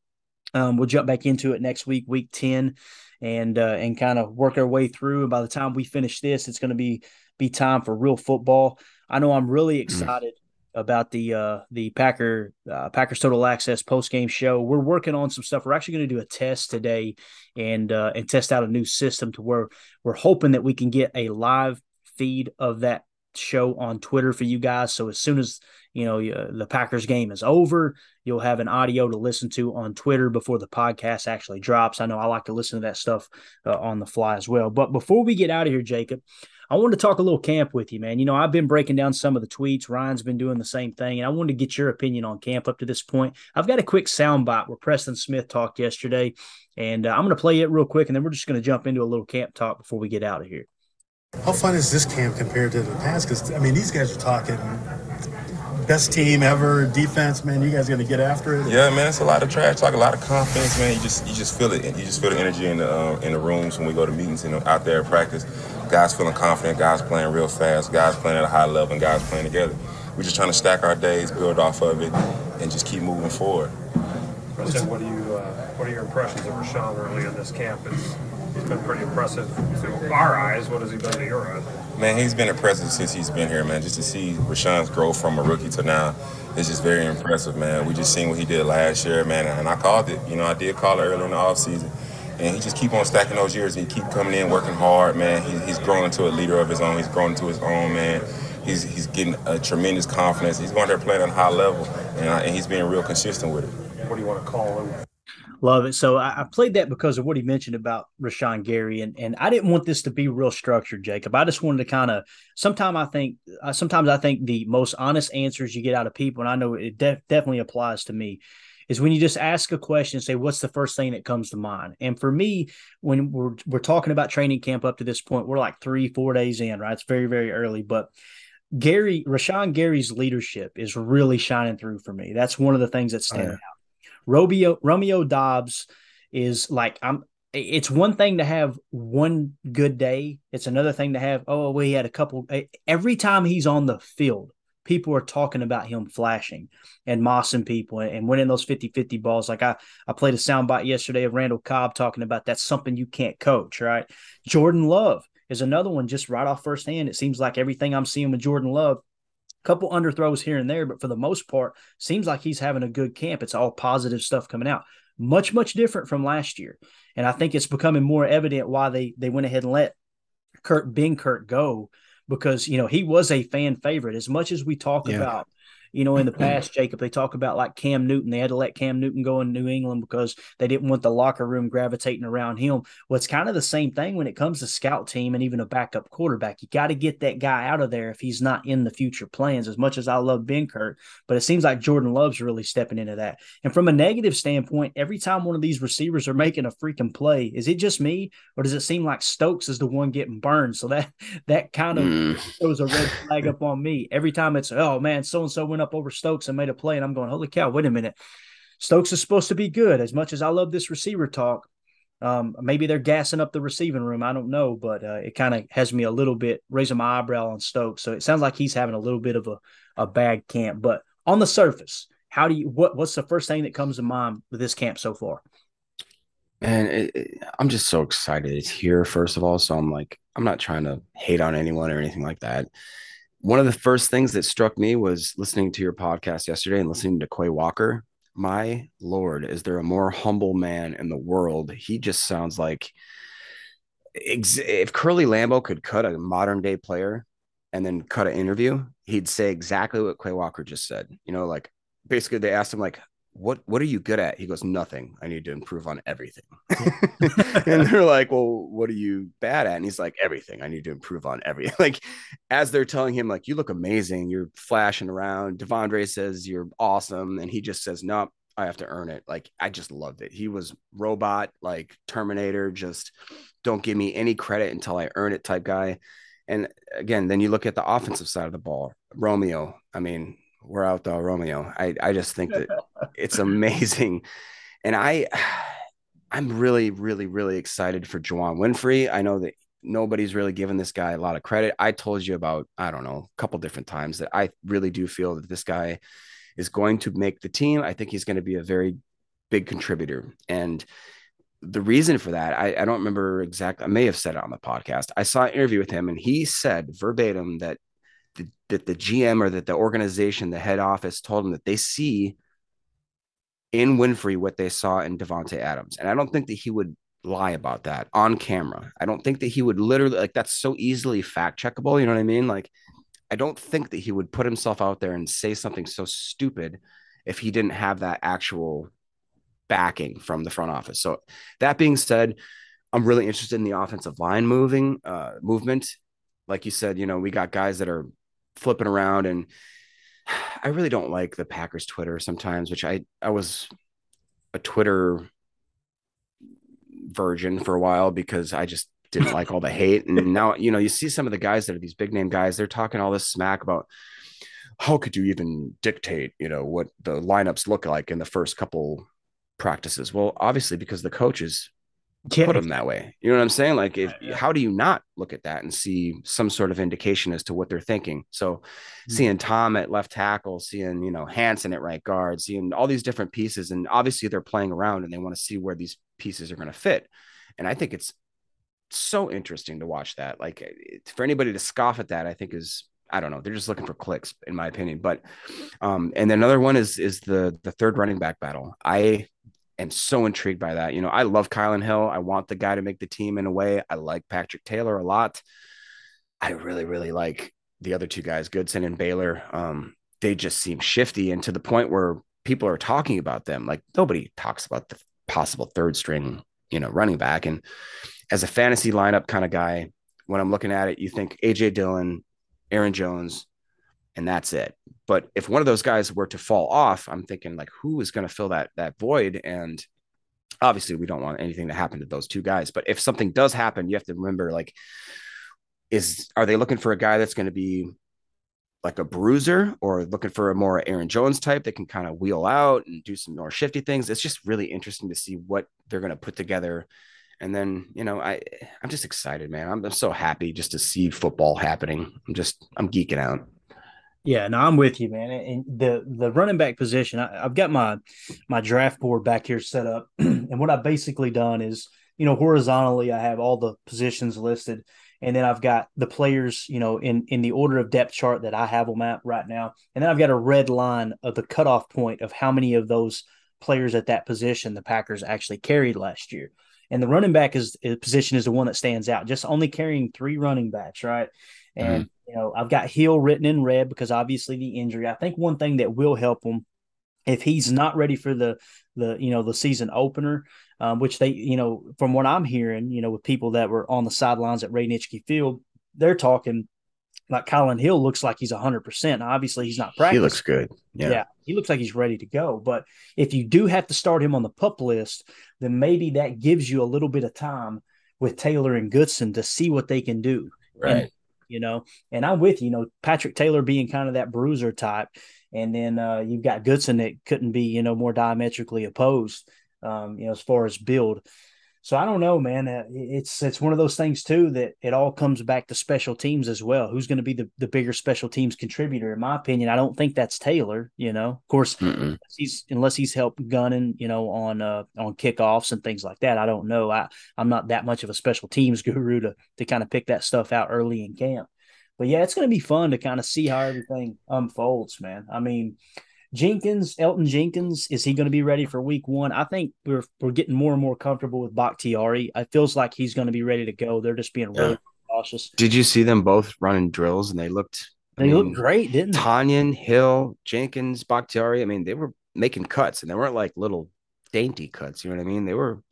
Um, we'll jump back into it next week, week ten, and uh, and kind of work our way through. And by the time we finish this, it's going to be be time for real football. I know I'm really mm. excited. Mm. About the uh, the Packer uh, Packers Total Access post game show, we're working on some stuff. We're actually going to do a test today, and uh, and test out a new system to where we're hoping that we can get a live feed of that show on Twitter for you guys. So as soon as you know the Packers game is over, you'll have an audio to listen to on Twitter before the podcast actually drops. I know I like to listen to that stuff uh, on the fly as well. But before we get out of here, Jacob, I wanted to talk a little camp with you, man. You know, I've been breaking down some of the tweets. Ryan's been doing the same thing, and I wanted to get your opinion on camp up to this point. I've got a quick soundbite where Preston Smith talked yesterday, and uh, I'm going to play it real quick, and then we're just going to jump into a little camp talk before we get out of here. How fun is this camp compared to the past? Because I mean, these guys are talking best team ever, defense, man. You guys gonna get after it? Yeah, man. It's a lot of trash talk, a lot of confidence, man. You just you just feel it, and you just feel the energy in the uh, in the rooms when we go to meetings, you know, out there at practice. Guys feeling confident, guys playing real fast, guys playing at a high level, and guys playing together. We're just trying to stack our days, build off of it, and just keep moving forward. Preston, what do you uh, what are your impressions of Rashan early in this camp? It's he's been pretty impressive to our eyes. What has he been to your eyes? Man, he's been impressive since he's been here, man. Just to see Rashan's growth from a rookie to now is just very impressive, man. We just seen what he did last year, man, and I called it. You know, I did call it early in the offseason. And he just keep on stacking those years. He keep coming in, working hard, man. He, he's growing into a leader of his own. He's growing into his own, man. He's, he's getting a tremendous confidence. He's going there playing at a high level, and, I, and he's being real consistent with it. What do you want to call him? Love it. So I, I, played that because of what he mentioned about Rashan Gary, and and I didn't want this to be real structured, Jacob. I just wanted to kind of. Sometimes I think, uh, sometimes I think the most honest answers you get out of people, and I know it def- definitely applies to me, is when you just ask a question and say, "What's the first thing that comes to mind?" And for me, when we're we're talking about training camp up to this point, we're like three, four days in, right? It's very, very early, but. Gary, Rashan Gary's leadership is really shining through for me. That's one of the things that stand oh, yeah. out Romeo Romeo Doubs is like I'm it's one thing to have one good day. It's another thing to have, oh, we had a couple. Every time he's on the field, people are talking about him flashing and mossing people and winning those 50 50 balls. Like I, I played a soundbite yesterday of Randall Cobb talking about that's something you can't coach, right? Jordan Love is another one just right off first hand. It seems like everything I'm seeing with Jordan Love couple underthrows here and there, but for the most part, seems like he's having a good camp. It's all positive stuff coming out. Much, much different from last year. And I think it's becoming more evident why they they went ahead and let Kurt Benkert go because you know he was a fan favorite. As much as we talk yeah. about you know, in the past, Jacob, they talk about like Cam Newton. They had to let Cam Newton go in New England because they didn't want the locker room gravitating around him. Well, it's kind of the same thing when it comes to scout team and even a backup quarterback. You got to get that guy out of there if he's not in the future plans. As much as I love Benkert, but it seems like Jordan Love's really stepping into that. And from a negative standpoint, every time one of these receivers are making a freaking play, is it just me or does it seem like Stokes is the one getting burned? So that that kind of mm. throws a red flag up on me every time. It's oh man, so and so went up over Stokes and made a play. And I'm going, holy cow, wait a minute. Stokes is supposed to be good. As much as I love this receiver talk, Um, maybe they're gassing up the receiving room. I don't know, but uh, it kind of has me a little bit raising my eyebrow on Stokes. So it sounds like he's having a little bit of a, a bad camp. But on the surface, how do you what what's the first thing that comes to mind with this camp so far? Man, it, it, I'm just so excited it's here. First of all, so I'm like, I'm not trying to hate on anyone or anything like that. One of the first things that struck me was listening to your podcast yesterday and listening to Quay Walker. My lord, is there a more humble man in the world? He just sounds like if Curly Lambeau could cut a modern day player and then cut an interview, he'd say exactly what Quay Walker just said. You know, like basically they asked him like, what what are you good at? He goes, nothing. I need to improve on everything. and they're like, well, what are you bad at? And he's like, everything. I need to improve on everything. Like as they're telling him, like, you look amazing. You're flashing around. De'Vondre says you're awesome, and he just says, nope. I have to earn it. Like I just loved it. He was robot, like Terminator. Just don't give me any credit until I earn it, type guy. And again, then you look at the offensive side of the ball. Romeo. I mean, we're out though, Romeo. I, I just think that it's amazing. And I I'm really, really, really excited for Juwann Winfrey. I know that nobody's really given this guy a lot of credit. I told you about, I don't know, a couple different times that I really do feel that this guy is going to make the team. I think he's going to be a very big contributor. And the reason for that, I, I don't remember exactly. I may have said it on the podcast. I saw an interview with him, and he said verbatim that that the GM or that the organization, the head office, told him that they see in Winfrey what they saw in Davante Adams, and I don't think that he would lie about that on camera. I don't think that he would literally like that's so easily fact checkable. You know what I mean? Like, I don't think that he would put himself out there and say something so stupid if he didn't have that actual backing from the front office. So that being said, I'm really interested in the offensive line moving uh, movement. Like you said, you know, we got guys that are flipping around and I really don't like the Packers Twitter sometimes, which I I was a Twitter virgin for a while because I just didn't like all the hate. And now, you know, you see some of the guys that are these big name guys, they're talking all this smack about how could you even dictate, you know, what the lineups look like in the first couple practices? Well, obviously because the coaches yeah. put them that way. You know what I'm saying? Like, if, yeah. how do you not look at that and see some sort of indication as to what they're thinking? So, mm-hmm. seeing Tom at left tackle, seeing you know Hanson at right guard, seeing all these different pieces, and obviously they're playing around and they want to see where these pieces are going to fit. And I think it's so interesting to watch that. Like, for anybody to scoff at that, I think is I don't know. They're just looking for clicks, in my opinion. But um, and another one is is the the third running back battle. I am so intrigued by that. You know, I love Kylin Hill. I want the guy to make the team in a way. I like Patrick Taylor a lot. I really, really like the other two guys, Goodson and Baylor. Um, they just seem shifty and to the point where people are talking about them. Like nobody talks about the possible third string, you know, running back. And as a fantasy lineup kind of guy, when I'm looking at it, you think AJ Dillon, Aaron Jones, and that's it. But if one of those guys were to fall off, I'm thinking like, who is going to fill that that void? And obviously, we don't want anything to happen to those two guys. But if something does happen, you have to remember like, is are they looking for a guy that's going to be like a bruiser or looking for a more Aaron Jones type that can kind of wheel out and do some more shifty things? It's just really interesting to see what they're going to put together. And then, you know, I I'm just excited, man. I'm, I'm so happy just to see football happening. I'm just I'm geeking out. Yeah, no, I'm with you, man. And the the running back position, I, have got my my draft board back here set up, and what I've basically done is, you know, horizontally, I have all the positions listed, and then I've got the players, you know, in in the order of depth chart that I have them at right now, and then I've got a red line of the cutoff point of how many of those players at that position the Packers actually carried last year. And the running back is, is position is the one that stands out, just only carrying three running backs, right? And mm-hmm. You know, I've got Hill written in red because obviously the injury. I think one thing that will help him if he's not ready for the the you know the season opener, um, which they you know from what I'm hearing, you know, with people that were on the sidelines at Ray Nitschke Field, they're talking like Kylin Hill looks like he's 100%. obviously, he's not practicing. He looks good. Yeah. yeah. He looks like he's ready to go. But if you do have to start him on the pup list, then maybe that gives you a little bit of time with Taylor and Goodson to see what they can do. Right. And you know. And I'm with you, you know, Patrick Taylor being kind of that bruiser type, and then uh, you've got Goodson that couldn't be, you know, more diametrically opposed, um, you know, as far as build. So I don't know, man. Uh, it's it's one of those things too that it all comes back to special teams as well. Who's going to be the, the bigger special teams contributor? In my opinion, I don't think that's Taylor. You know, of course, Mm-mm. he's unless he's helped gunning, you know, on uh on kickoffs and things like that. I don't know. I I'm not that much of a special teams guru to to kind of pick that stuff out early in camp. But yeah, it's going to be fun to kind of see how everything unfolds, man. I mean, Jenkins, Elgton Jenkins, is he going to be ready for week one? I think we're we're getting more and more comfortable with Bakhtiari. It feels like he's going to be ready to go. They're just being really Yeah. cautious. Did you see them both running drills and they looked I They mean, look great, didn't they? Tanyan, Hill, Jenkins, Bakhtiari. I mean, they were making cuts and they weren't like little dainty cuts. You know what I mean? They were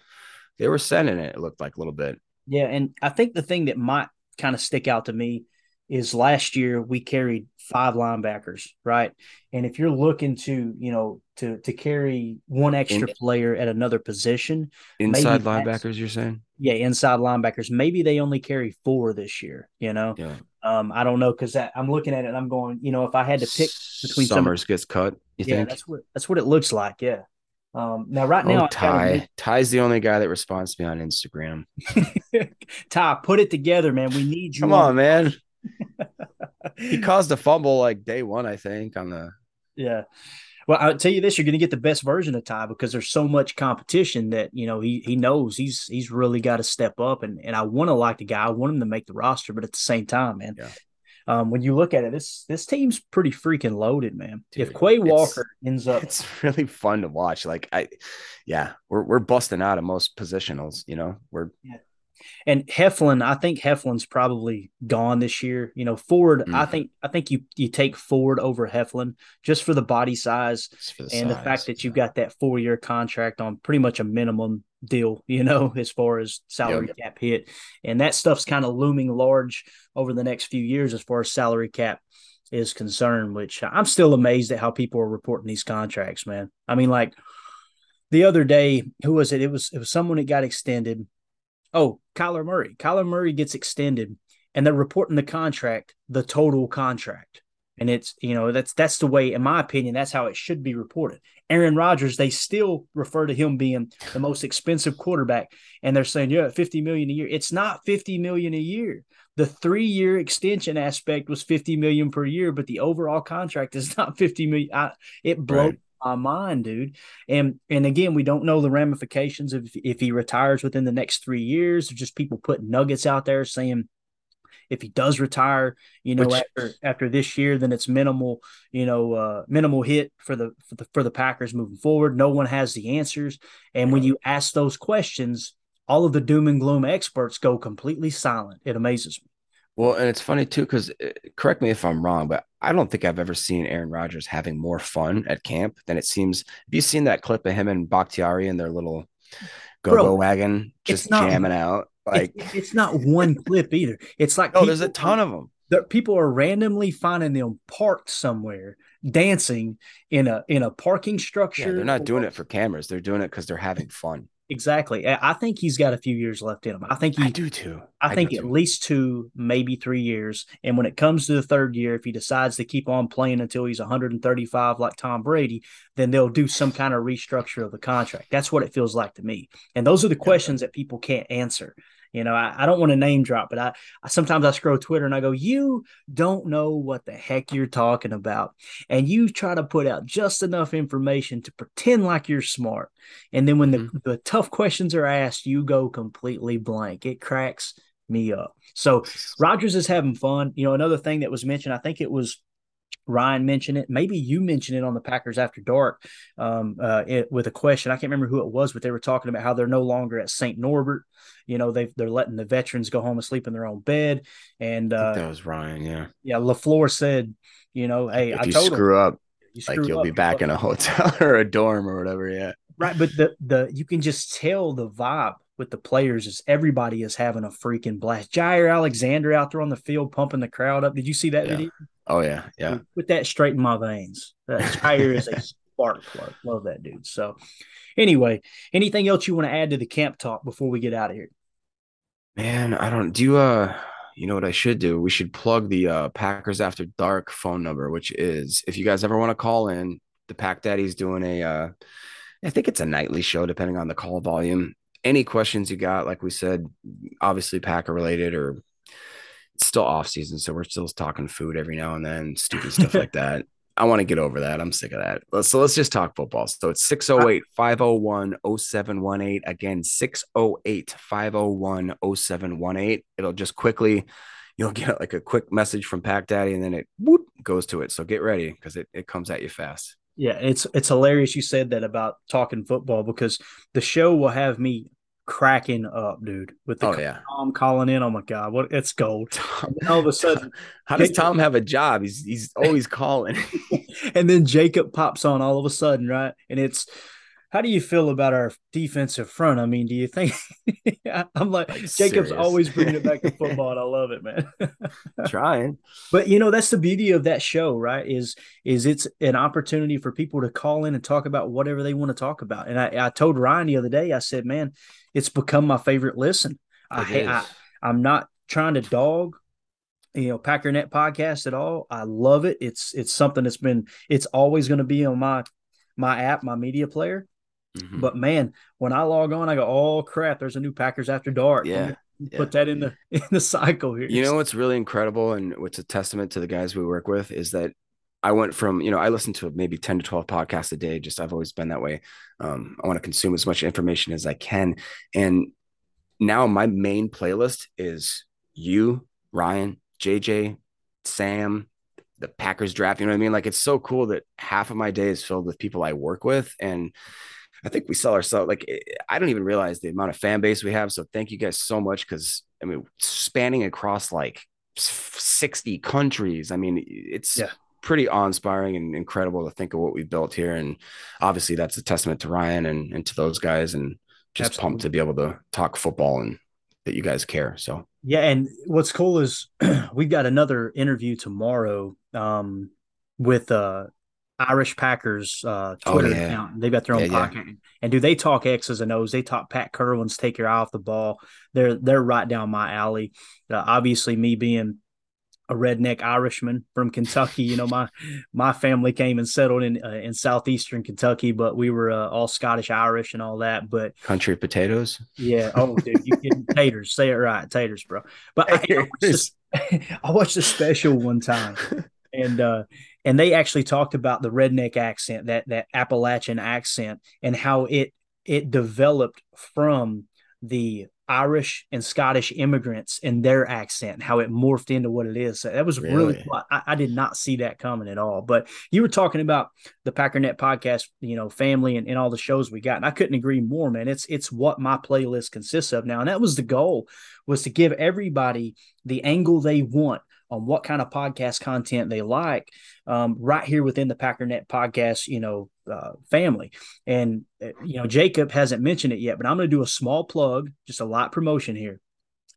they were sending it, it looked like a little bit. Yeah, and I think the thing that might kind of stick out to me is last year we carried five linebackers, right? And if you're looking to, you know, to to carry one extra In- player at another position, Inside linebackers, you're saying? yeah, inside linebackers, maybe they only carry four this year. You know, Yeah. um, I don't know because I'm looking at it and I'm going, you know, if I had to pick between some- Summers gets cut, you yeah, think? that's what that's what it looks like. Yeah. Um, now right Oh, now, Ty. Ty's the only guy that responds to me on Instagram. Ty, put it together, man. We need you. Come on, man. He caused a fumble like day one, I think, on the Yeah. Well, I'll tell you this: you're going to get the best version of Ty because there's so much competition that you know he he knows he's he's really got to step up, and and I want to like the guy, I want him to make the roster, but at the same time, man, Yeah. um, when you look at it, this this team's pretty freaking loaded, man. if Quay Walker ends up, it's really fun to watch. Like I yeah, we're we're busting out of most positionals, you know. We're and Heflin, I think Heflin's probably gone this year. You know, Ford, I Mhm. think I think you you take Ford over Heflin just for the body size the and the fact that you've got that four year contract on pretty much a minimum deal, you know, as far as salary cap hit. And that stuff's kind of looming large over the next few years as far as salary cap is concerned, which I'm still amazed at how people are reporting these contracts, man. I mean, like the other day, who was it? It was it was someone that got extended. Oh, Kyler Murray. Kyler Murray gets extended and they're reporting the contract, the total contract. And it's, you know, that's that's the way, in my opinion, that's how it should be reported. Aaron Rodgers, they still refer to him being the most expensive quarterback. And they're saying, yeah, 50 million a year. It's not 50 million a year. The three-year extension aspect was 50 million per year, but the overall contract is not 50 million. I, it blows Right. My mind, dude. And and again, we don't know the ramifications of if he retires within the next three years. There's just people putting nuggets out there saying if he does retire, you know, Which- after after this year, then it's minimal, you know, uh, minimal hit for the for the for the Packers moving forward. No one has the answers, and when you ask those questions, all of the doom and gloom experts go completely silent. It amazes me. Well, and it's funny too, because uh, correct me if I'm wrong, but I don't think I've ever seen Aaron Rodgers having more fun at camp than it seems. Have you seen that clip of him and Bakhtiari in their little go-go wagon, just not- jamming out? Like, It's, it's not one clip either. It's like oh, there's a ton of them. there, people are randomly finding them parked somewhere dancing in a in a parking structure. Yeah, they're not doing it for cameras. They're doing it because they're having fun. Exactly. I I think he's got a few years left in him. I think he I do too. I think at too. least two, maybe three years. And when it comes to the third year, if he decides to keep on playing until he's 135 like Tom Brady, then they'll do some kind of restructure of the contract. That's what it feels like to me. And those are the questions that people can't answer. You know, I, I don't want to name drop, but I, I sometimes I scroll Twitter and I go, You don't know what the heck you're talking about. And you try to put out just enough information to pretend like you're smart. And then when the, Mhm. the tough questions are asked, you go completely blank. It cracks me up. So Rodgers is having fun. You know, another thing that was mentioned, I think it was Ryan mentioned it. Maybe you mentioned it on the Packers After Dark um, uh, it, with a question. I can't remember who it was, but they were talking about how they're no longer at St. Norbert. You know, they they're letting the veterans go home and sleep in their own bed. And I think uh, that was Ryan. Yeah. yeah, LaFleur said, you know, hey, if I you told him, screw up, you like you'll up, be back in a hotel or a dorm or whatever. Yeah. Right, but the the you can just tell the vibe with the players is everybody is having a freaking blast. Jaire Alexander out there on the field pumping the crowd up. Did you see that Yeah. video? Oh yeah. Yeah. Put that straight in my veins. That Jaire is a spark plug. Love that dude. So anyway, anything else you want to add to the camp talk before we get out of here? Man, I don't do you uh you know what I should do? We should plug the uh Packers After Dark phone number, which is if you guys ever want to call in, the Pack Daddy's doing a uh I think it's a nightly show depending on the call volume. any questions you got, like we said, obviously Packer related or still off season, so we're still talking food every now and then, stupid stuff like that. I want to get over that. I'm sick of that. So let's just talk football. So it's 608 uh, 501 0718. Again, 608 501 0718. It'll just quickly, you'll get like a quick message from Pack Daddy and then it whoop, goes to it. So get ready because it, it comes at you fast. Yeah, it's it's hilarious you said that about talking football because the show will have me cracking up, dude. With the Oh, yeah. Tom calling in, oh my god, what it's gold. And all of a sudden, How does Tom have a job? He's he's always calling. and then Jacob pops on all of a sudden, right? And it's how do you feel about our defensive front? I mean, do you think I'm like, Jacob's serious. always bringing it back to football, and I love it, man. Trying. But you know, that's the beauty of that show, right? Is is it's an opportunity for people to call in and talk about whatever they want to talk about. And I, I told Ryan the other day, I said, man, it's become my favorite listen. I, I I'm not trying to dog you know Packernet podcast at all. I love it. It's it's something that's been it's always going to be on my my app, my media player. Mhm. But man, when I log on, I go, oh crap, there's a new Packers after dark. Yeah, yeah. Put that in the in the cycle here. You know what's really incredible and what's a testament to the guys we work with is that I went from, you know, I listen to maybe 10 to 12 podcasts a day. Just I've always been that way. Um, I want to consume as much information as I can. And now my main playlist is you, Ryan, JJ, Sam, the Packers draft. You know what I mean? Like it's so cool that half of my day is filled with people I work with. And I think we sell ourselves like I don't even realize the amount of fan base we have. So thank you guys so much because I mean, spanning across like 60 countries. I mean, it's Yeah. pretty awe-inspiring and incredible to think of what we've built here. And obviously, that's a testament to Ryan and, and to those guys. And just pumped to be able to talk football and that you guys care. So Yeah, and what's cool is we've got another interview tomorrow um, with uh, Irish Packers uh, Oh, Twitter yeah. account. They've got their own Yeah, yeah. podcast, and do they talk X's and O's? They talk Pat Kirwan's take your eye off the ball. They're they're right down my alley. Uh, obviously, me being a redneck Irishman from Kentucky, you know my my family came and settled in uh, in southeastern Kentucky, but we were uh, all Scottish Irish and all that. But country potatoes. yeah. Oh, dude, you getting taters. Say it right, taters, bro. But I, I, watched this, I watched a special one time, and uh, and they actually talked about the redneck accent, that that Appalachian accent, and how it it developed from the Irish and Scottish immigrants and their accent, how it morphed into what it is. So that was really, Really? I, I did not see that coming at all. But you were talking about the Packernet podcast, you know, family and, and all the shows we got. And I couldn't agree more, man. It's it's what my playlist consists of now. And that was the goal was to give everybody the angle they want on what kind of podcast content they like um, right here within the Packernet podcast, you know, uh, family. And, uh, you know, Jacob hasn't mentioned it yet, but I'm going to do a small plug, just a light promotion here.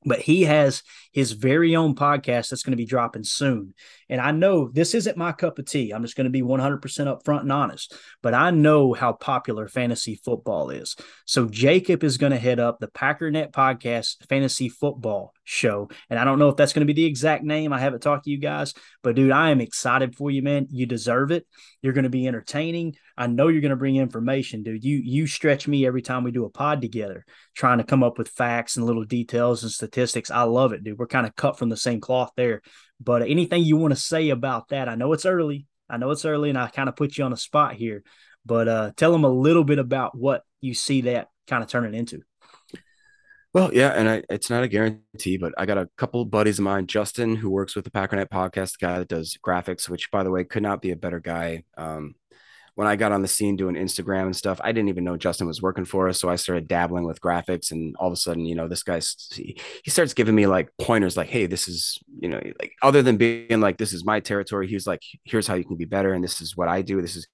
But he has his very own podcast that's going to be dropping soon. And I know this isn't my cup of tea. I'm just going to be 100% upfront and honest, but I know how popular fantasy football is. So Jacob is going to head up the Packernet podcast fantasy football show. And I don't know if that's going to be the exact name. I haven't talked to you guys, but dude, I am excited for you, man. You deserve it. You're going to be entertaining. I know you're going to bring information, dude. You you stretch me every time we do a pod together, trying to come up with facts and little details and statistics. I love it, dude. We're kind of cut from the same cloth there. But anything you want to say about that? I know it's early. I know it's early, and I kind of put you on the spot here. But uh, tell them a little bit about what you see that kind of turning into. Well, yeah, and I, it's not a guarantee, but I got a couple buddies of mine, Justin, who works with the Packernet podcast, the guy that does graphics, which, by the way, could not be a better guy. Um, when I got on the scene doing Instagram and stuff, I didn't even know Justin was working for us, so I started dabbling with graphics, and all of a sudden, you know, this guy's he, he starts giving me like pointers, like, "Hey, this is," you know, like other than being like, "This is my territory," he was like, "Here's how you can be better," and this is what I do. This is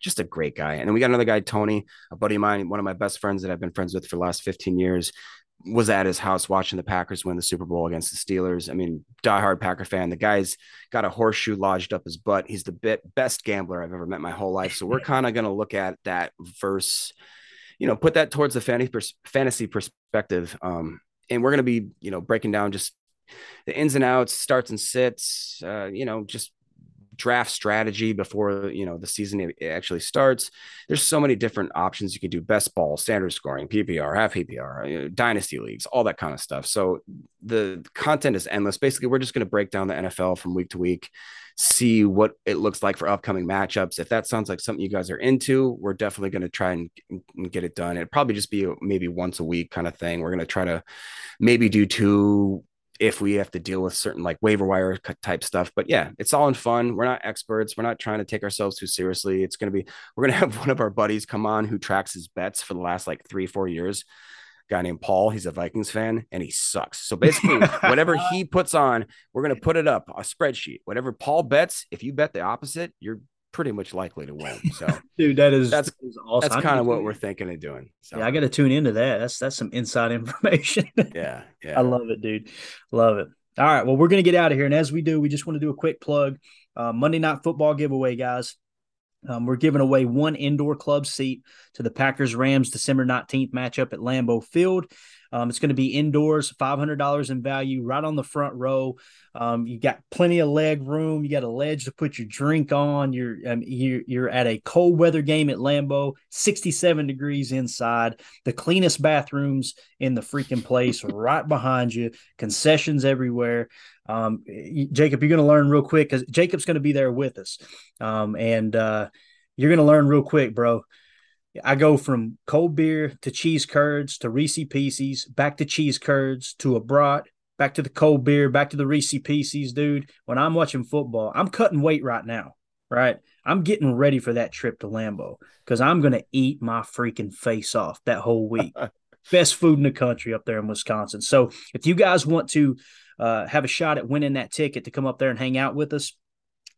just a great guy. And then we got another guy, Tony, a buddy of mine, one of my best friends that I've been friends with for the last 15 years was at his house watching the Packers win the Super Bowl against the Steelers. I mean, diehard Packer fan. The guy's got a horseshoe lodged up his butt. He's the bit, best gambler I've ever met in my whole life. So we're kind of going to look at that verse, you know, put that towards the fantasy, pers- fantasy perspective. Um, and we're going to be, you know, breaking down just the ins and outs, starts and sits, uh, you know, just draft strategy before you know the season actually starts. There's so many different options you can do: best ball, standard scoring, PPR, half PPR, dynasty leagues, all that kind of stuff. So the content is endless. Basically, we're just going to break down the NFL from week to week, see what it looks like for upcoming matchups. If that sounds like something you guys are into, we're definitely going to try and, and get it done. It'd probably just be maybe once a week kind of thing. We're going to try to maybe do two if we have to deal with certain like waiver wire type stuff. But yeah, it's all in fun. We're not experts. We're not trying to take ourselves too seriously. It's going to be, we're going to have one of our buddies come on who tracks his bets for the last like three, four years. guy named Paul. He's a Vikings fan and he sucks. So basically, whatever he puts on, we're going to put it up a spreadsheet. Whatever Paul bets, if you bet the opposite, you're pretty much likely to win. So, dude, that is that's that is awesome. that's kind of what we're thinking of doing. So, yeah, I got to tune into that. That's that's some inside information. yeah, yeah, I love it, dude. Love it. All right, well, we're gonna get out of here, and as we do, we just want to do a quick plug. Uh, Monday Night Football giveaway, guys. Um, we're giving away one indoor club seat to the Packers Rams December 19th matchup at Lambeau Field. Um, it's going to be indoors, $500 in value, right on the front row. Um, you got plenty of leg room. You got a ledge to put your drink on. You're um, you're, you're at a cold weather game at Lambeau, 67 degrees inside. The cleanest bathrooms in the freaking place, right behind you. Concessions everywhere. Um, Jacob, you're going to learn real quick because Jacob's going to be there with us, um, and uh, you're going to learn real quick, bro. I go from cold beer to cheese curds to Reese Pieces, back to cheese curds to a brat, back to the cold beer, back to the Reese Pieces, dude. When I'm watching football, I'm cutting weight right now, right? I'm getting ready for that trip to Lambeau because I'm going to eat my freaking face off that whole week. Best food in the country up there in Wisconsin. So if you guys want to uh, have a shot at winning that ticket to come up there and hang out with us,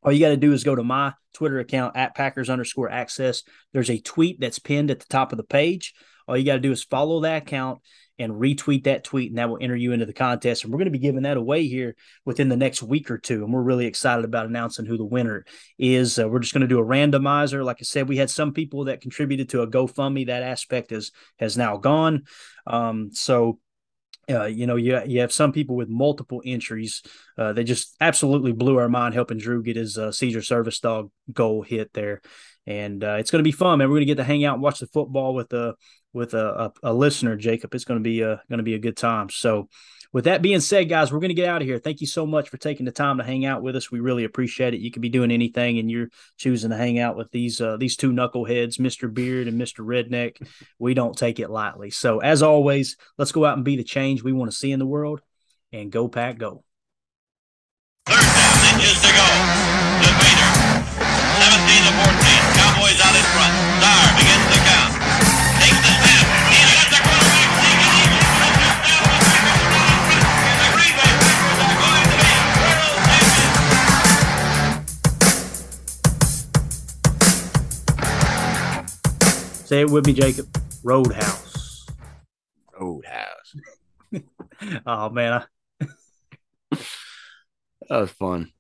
all you got to do is go to my Twitter account at Packers underscore access. There's a tweet that's pinned at the top of the page. All you got to do is follow that account and retweet that tweet, and that will enter you into the contest. And we're going to be giving that away here within the next week or two. And we're really excited about announcing who the winner is. Uh, we're just going to do a randomizer. Like I said, we had some people that contributed to a GoFundMe. That aspect is has now gone. Um, so uh, you know, you, you have some people with multiple entries. Uh, they just absolutely blew our mind helping Drew get his uh, Caesar service dog goal hit there. And uh, it's going to be fun, man. We're going to get to hang out and watch the football with a with a, a, a listener, Jacob. It's going to be a going to be a good time. So, with that being said, guys, we're going to get out of here. Thank you so much for taking the time to hang out with us. We really appreciate it. You could be doing anything, and you're choosing to hang out with these uh, these two knuckleheads, Mister Beard and Mister Redneck. We don't take it lightly. So, as always, let's go out and be the change we want to see in the world, and go pack, go. Third down inches to go. The 17 to 14. Cowboys out in front. Say it with me, Jacob. Roadhouse. Roadhouse. Oh man, I, That was fun.